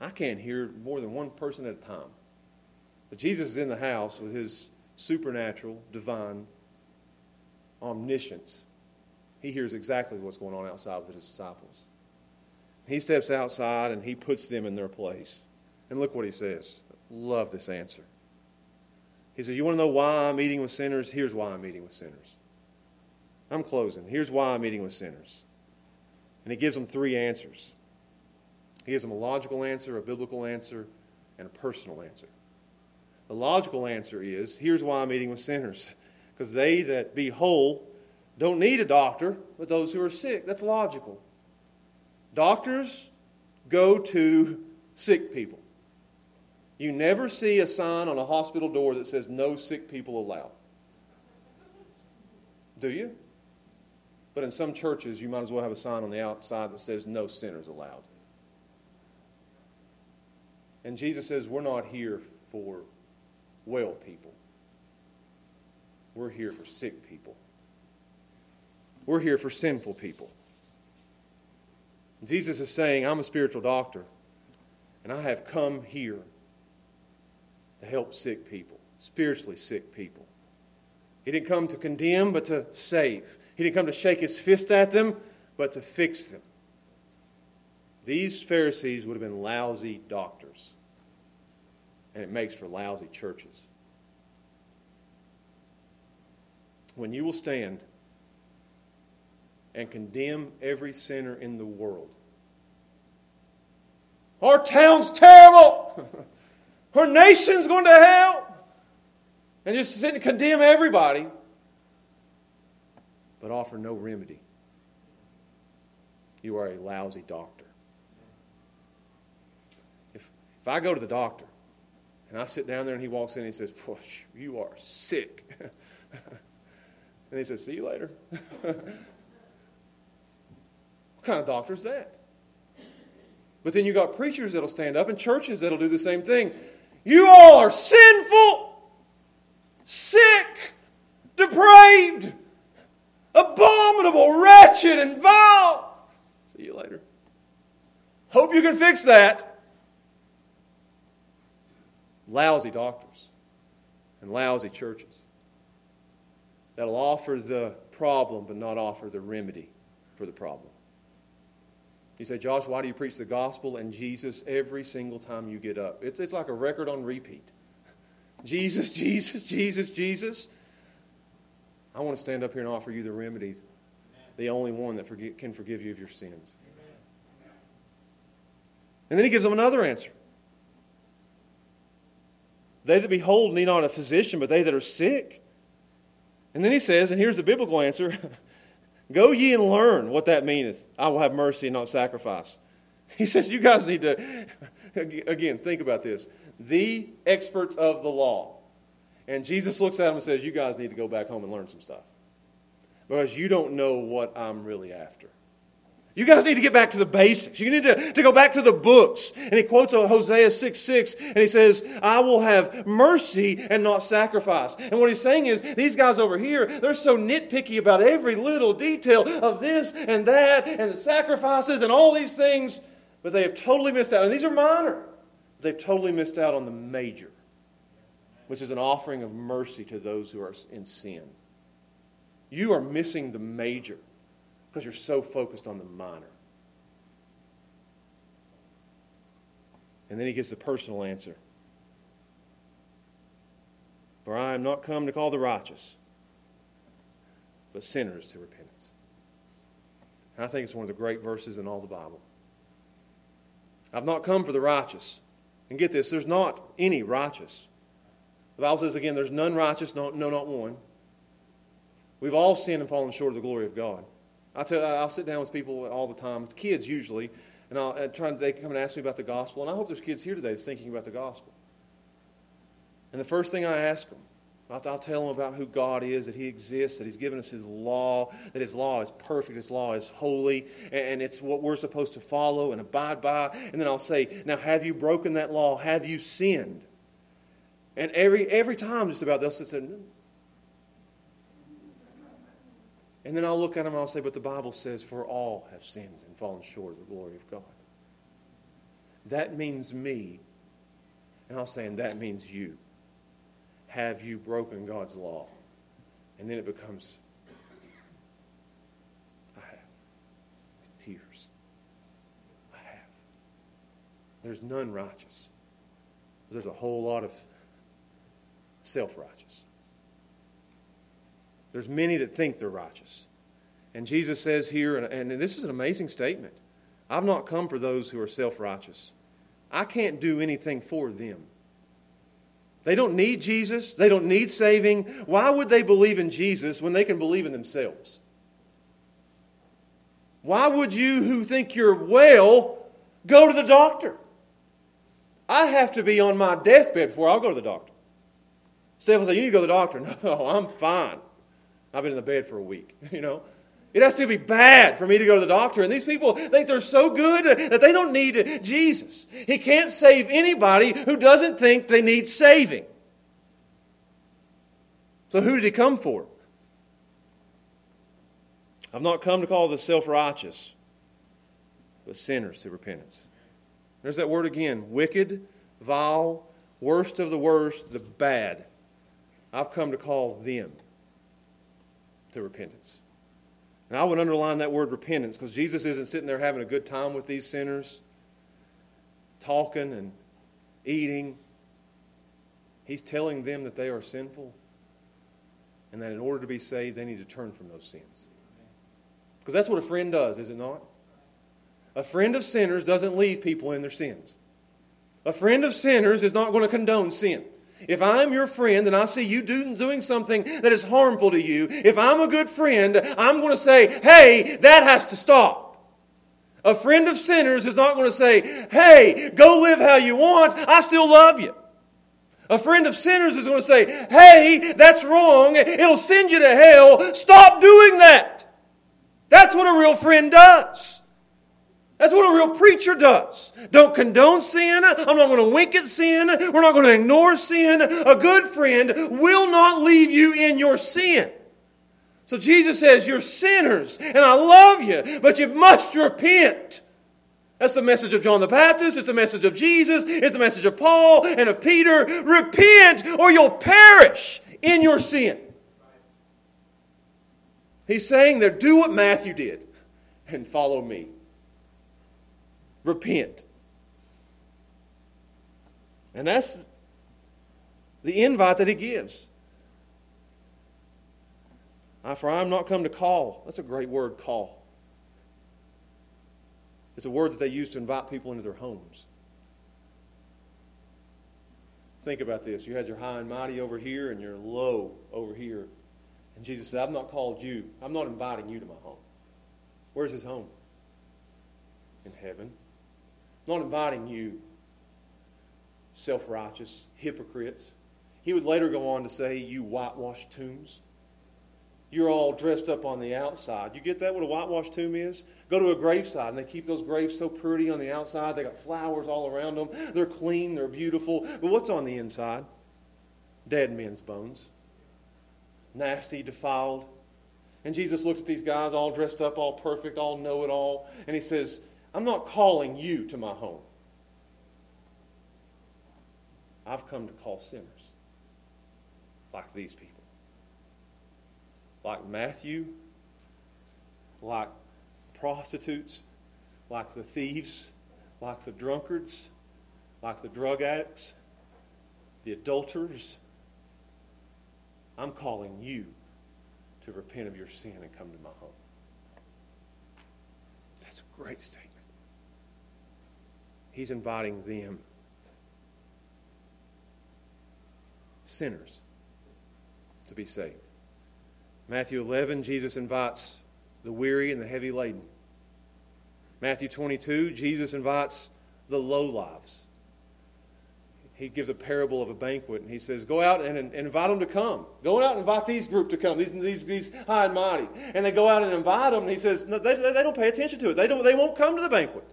I can't hear more than one person at a time. But Jesus is in the house with his supernatural, divine omniscience. He hears exactly what's going on outside with his disciples. He steps outside and he puts them in their place. And look what he says. Love this answer. He says, You want to know why I'm eating with sinners? Here's why I'm eating with sinners. I'm closing. Here's why I'm eating with sinners. And he gives them three answers. He gives them a logical answer, a biblical answer, and a personal answer. The logical answer is here's why I'm eating with sinners. Because they that be whole don't need a doctor, but those who are sick. That's logical. Doctors go to sick people. You never see a sign on a hospital door that says no sick people allowed. Do you? But in some churches, you might as well have a sign on the outside that says no sinners allowed. And Jesus says, We're not here for well people, we're here for sick people, we're here for sinful people. Jesus is saying, I'm a spiritual doctor, and I have come here to help sick people, spiritually sick people. He didn't come to condemn, but to save. He didn't come to shake his fist at them, but to fix them. These Pharisees would have been lousy doctors, and it makes for lousy churches. When you will stand and condemn every sinner in the world, our town's terrible. Our nation's going to hell. And just sit and condemn everybody but offer no remedy. You are a lousy doctor. If, if I go to the doctor and I sit down there and he walks in and he says, Push, you are sick. and he says, See you later. what kind of doctor is that? But then you got preachers that'll stand up and churches that'll do the same thing. You all are sinful, sick, depraved abominable, wretched, and vile. See you later. Hope you can fix that. Lousy doctors and lousy churches that'll offer the problem but not offer the remedy for the problem. You say, Josh, why do you preach the gospel and Jesus every single time you get up? It's, it's like a record on repeat. Jesus, Jesus, Jesus, Jesus. I want to stand up here and offer you the remedies, the only one that can forgive you of your sins. And then he gives them another answer. They that behold need not a physician, but they that are sick. And then he says, and here's the biblical answer Go ye and learn what that meaneth. I will have mercy and not sacrifice. He says, You guys need to, again, think about this. The experts of the law and Jesus looks at him and says, You guys need to go back home and learn some stuff. Because you don't know what I'm really after. You guys need to get back to the basics. You need to, to go back to the books. And he quotes Hosea 6 6, and he says, I will have mercy and not sacrifice. And what he's saying is, these guys over here, they're so nitpicky about every little detail of this and that and the sacrifices and all these things, but they have totally missed out. And these are minor. They've totally missed out on the major which is an offering of mercy to those who are in sin. You are missing the major because you're so focused on the minor. And then he gives the personal answer For I am not come to call the righteous, but sinners to repentance. And I think it's one of the great verses in all the Bible. I've not come for the righteous. And get this, there's not any righteous. The Bible says again, there's none righteous, no, no, not one. We've all sinned and fallen short of the glory of God. I tell, I'll sit down with people all the time, kids usually, and I'll try they come and ask me about the gospel. And I hope there's kids here today that's thinking about the gospel. And the first thing I ask them, I'll, tell them about who God is, that He exists, that He's given us His law, that His law is perfect, His law is holy, and, and it's what we're supposed to follow and abide by. And then I'll say, Now, have you broken that law? Have you sinned? And every, every time, just about, they'll say, And then I'll look at them and I'll say, But the Bible says, For all have sinned and fallen short of the glory of God. That means me. And I'll say, And that means you. Have you broken God's law? And then it becomes, I have. With tears. I have. There's none righteous. There's a whole lot of self righteous. There's many that think they're righteous. And Jesus says here, and, and this is an amazing statement I've not come for those who are self righteous. I can't do anything for them. They don't need Jesus. They don't need saving. Why would they believe in Jesus when they can believe in themselves? Why would you, who think you're well, go to the doctor? I have to be on my deathbed before I'll go to the doctor. Steph will say, You need to go to the doctor. No, I'm fine. I've been in the bed for a week, you know. It has to be bad for me to go to the doctor. And these people think they're so good that they don't need Jesus. He can't save anybody who doesn't think they need saving. So who did he come for? I've not come to call the self righteous, but sinners to repentance. There's that word again wicked, vile, worst of the worst, the bad. I've come to call them to repentance. And I would underline that word repentance because Jesus isn't sitting there having a good time with these sinners, talking and eating. He's telling them that they are sinful and that in order to be saved, they need to turn from those sins. Because that's what a friend does, is it not? A friend of sinners doesn't leave people in their sins. A friend of sinners is not going to condone sin. If I'm your friend and I see you doing something that is harmful to you, if I'm a good friend, I'm going to say, hey, that has to stop. A friend of sinners is not going to say, hey, go live how you want, I still love you. A friend of sinners is going to say, hey, that's wrong, it'll send you to hell, stop doing that. That's what a real friend does. That's what a real preacher does. Don't condone sin. I'm not going to wink at sin. We're not going to ignore sin. A good friend will not leave you in your sin. So Jesus says, You're sinners, and I love you, but you must repent. That's the message of John the Baptist. It's a message of Jesus. It's a message of Paul and of Peter. Repent, or you'll perish in your sin. He's saying there, do what Matthew did and follow me repent. And that's the invite that he gives. For I am not come to call. That's a great word, call. It's a word that they use to invite people into their homes. Think about this. You had your high and mighty over here and your low over here. And Jesus said, I've not called you. I'm not inviting you to my home. Where's his home? In heaven. I'm not inviting you, self righteous hypocrites. He would later go on to say, You whitewashed tombs. You're all dressed up on the outside. You get that, what a whitewashed tomb is? Go to a graveside, and they keep those graves so pretty on the outside. They got flowers all around them. They're clean, they're beautiful. But what's on the inside? Dead men's bones. Nasty, defiled. And Jesus looked at these guys all dressed up, all perfect, all know it all, and he says, I'm not calling you to my home. I've come to call sinners like these people. Like Matthew, like prostitutes, like the thieves, like the drunkards, like the drug addicts, the adulterers. I'm calling you to repent of your sin and come to my home. That's a great statement. He's inviting them, sinners, to be saved. Matthew 11, Jesus invites the weary and the heavy laden. Matthew 22, Jesus invites the low lives. he gives a parable of a banquet, and he says, Go out and, and invite them to come. Go out and invite these group to come, these, these, these high and mighty. And they go out and invite them, and he says, no, they, they don't pay attention to it. They, don't, they won't come to the banquet.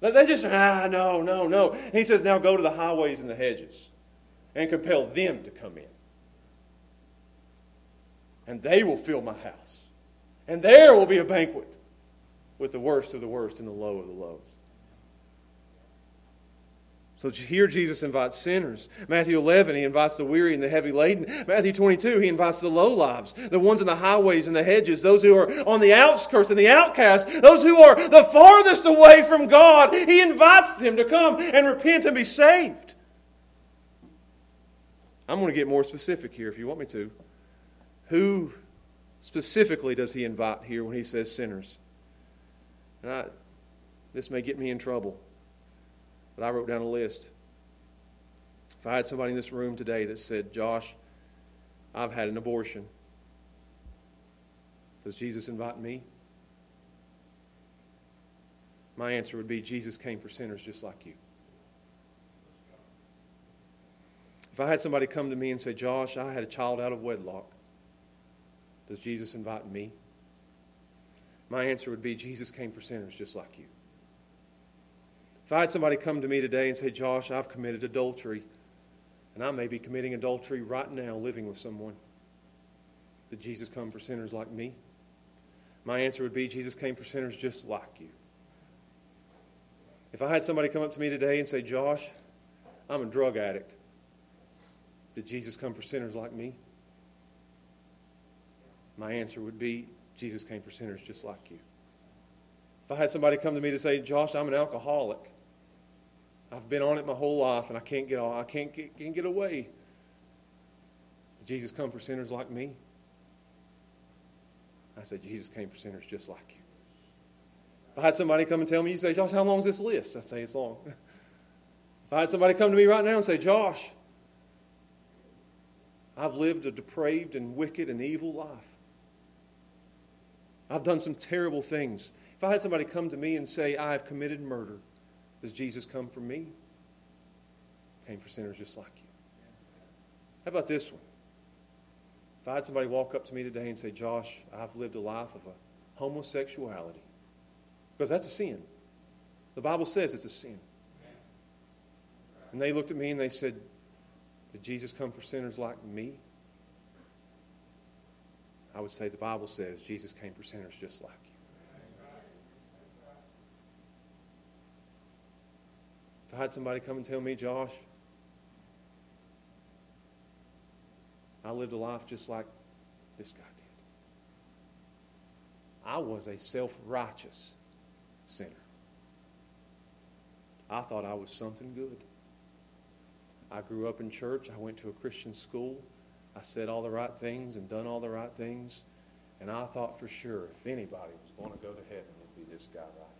They just, ah, no, no, no. And he says, Now go to the highways and the hedges and compel them to come in. And they will fill my house. And there will be a banquet with the worst of the worst and the low of the lows. So here Jesus invites sinners. Matthew 11, he invites the weary and the heavy laden. Matthew 22, he invites the low lives, the ones in the highways and the hedges, those who are on the outskirts and the outcasts, those who are the farthest away from God. He invites them to come and repent and be saved. I'm going to get more specific here if you want me to. Who specifically does he invite here when he says sinners? I, this may get me in trouble. But I wrote down a list. If I had somebody in this room today that said, Josh, I've had an abortion, does Jesus invite me? My answer would be Jesus came for sinners just like you. If I had somebody come to me and say, Josh, I had a child out of wedlock, does Jesus invite me? My answer would be Jesus came for sinners just like you. If I had somebody come to me today and say, Josh, I've committed adultery, and I may be committing adultery right now living with someone, did Jesus come for sinners like me? My answer would be Jesus came for sinners just like you. If I had somebody come up to me today and say, Josh, I'm a drug addict, did Jesus come for sinners like me? My answer would be Jesus came for sinners just like you. If I had somebody come to me to say, Josh, I'm an alcoholic, I've been on it my whole life and I can't get I can't get, can't get away. Jesus come for sinners like me. I said, Jesus came for sinners just like you. If I had somebody come and tell me, you say, Josh, how long is this list? I'd say, it's long. if I had somebody come to me right now and say, Josh, I've lived a depraved and wicked and evil life. I've done some terrible things. If I had somebody come to me and say, I have committed murder, does Jesus come for me? Came for sinners just like you. How about this one? If I had somebody walk up to me today and say, Josh, I've lived a life of a homosexuality, because that's a sin. The Bible says it's a sin. And they looked at me and they said, Did Jesus come for sinners like me? I would say the Bible says Jesus came for sinners just like you. I had somebody come and tell me, Josh, I lived a life just like this guy did. I was a self righteous sinner. I thought I was something good. I grew up in church. I went to a Christian school. I said all the right things and done all the right things. And I thought for sure if anybody was going to go to heaven, it'd be this guy right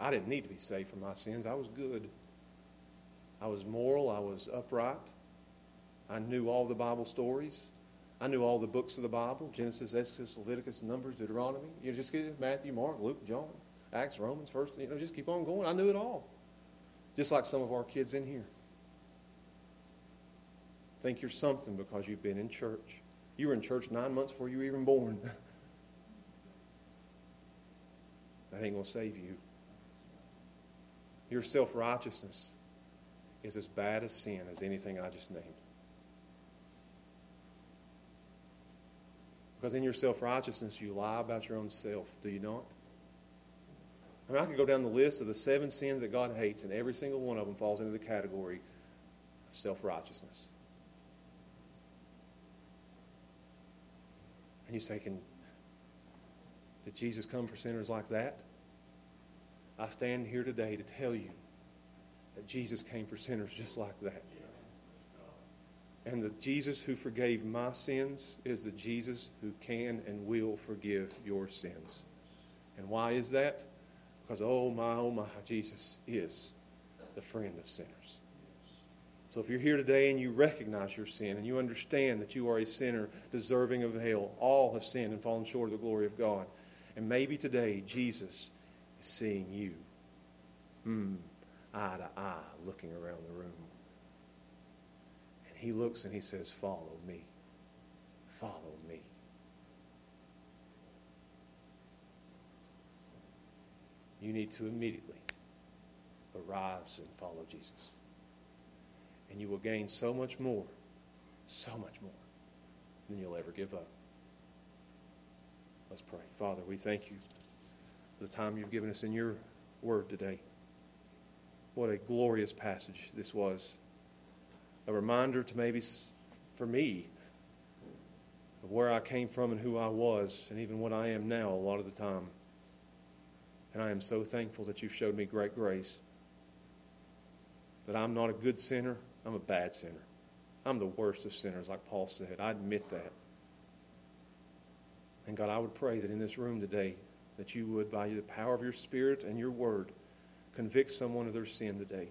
I didn't need to be saved from my sins. I was good. I was moral. I was upright. I knew all the Bible stories. I knew all the books of the Bible Genesis, Exodus, Leviticus, Numbers, Deuteronomy. You know, just get Matthew, Mark, Luke, John, Acts, Romans, First. You know, just keep on going. I knew it all. Just like some of our kids in here. Think you're something because you've been in church. You were in church nine months before you were even born. that ain't going to save you. Your self righteousness is as bad as sin as anything I just named. Because in your self righteousness, you lie about your own self, do you not? I mean, I could go down the list of the seven sins that God hates, and every single one of them falls into the category of self righteousness. And you say, Can, did Jesus come for sinners like that? I stand here today to tell you that Jesus came for sinners just like that. And the Jesus who forgave my sins is the Jesus who can and will forgive your sins. And why is that? Because, oh my, oh my, Jesus is the friend of sinners. So if you're here today and you recognize your sin and you understand that you are a sinner deserving of hell, all have sinned and fallen short of the glory of God. And maybe today Jesus seeing you mm, eye to eye, looking around the room. And he looks and he says, Follow me. Follow me. You need to immediately arise and follow Jesus. And you will gain so much more, so much more than you'll ever give up. Let's pray. Father, we thank you the time you've given us in your word today. What a glorious passage this was. A reminder to maybe for me of where I came from and who I was, and even what I am now a lot of the time. And I am so thankful that you've showed me great grace. That I'm not a good sinner, I'm a bad sinner. I'm the worst of sinners, like Paul said. I admit that. And God, I would pray that in this room today, that you would, by the power of your Spirit and your word, convict someone of their sin today.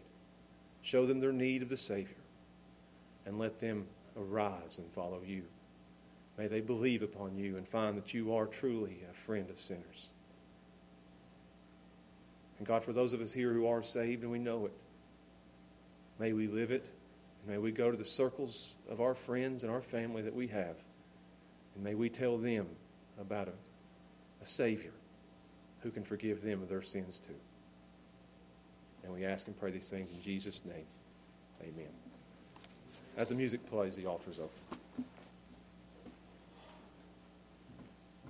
Show them their need of the Savior. And let them arise and follow you. May they believe upon you and find that you are truly a friend of sinners. And God, for those of us here who are saved and we know it, may we live it. And may we go to the circles of our friends and our family that we have. And may we tell them about a, a Savior who can forgive them of their sins too. And we ask and pray these things in Jesus' name. Amen. As the music plays, the altar is open.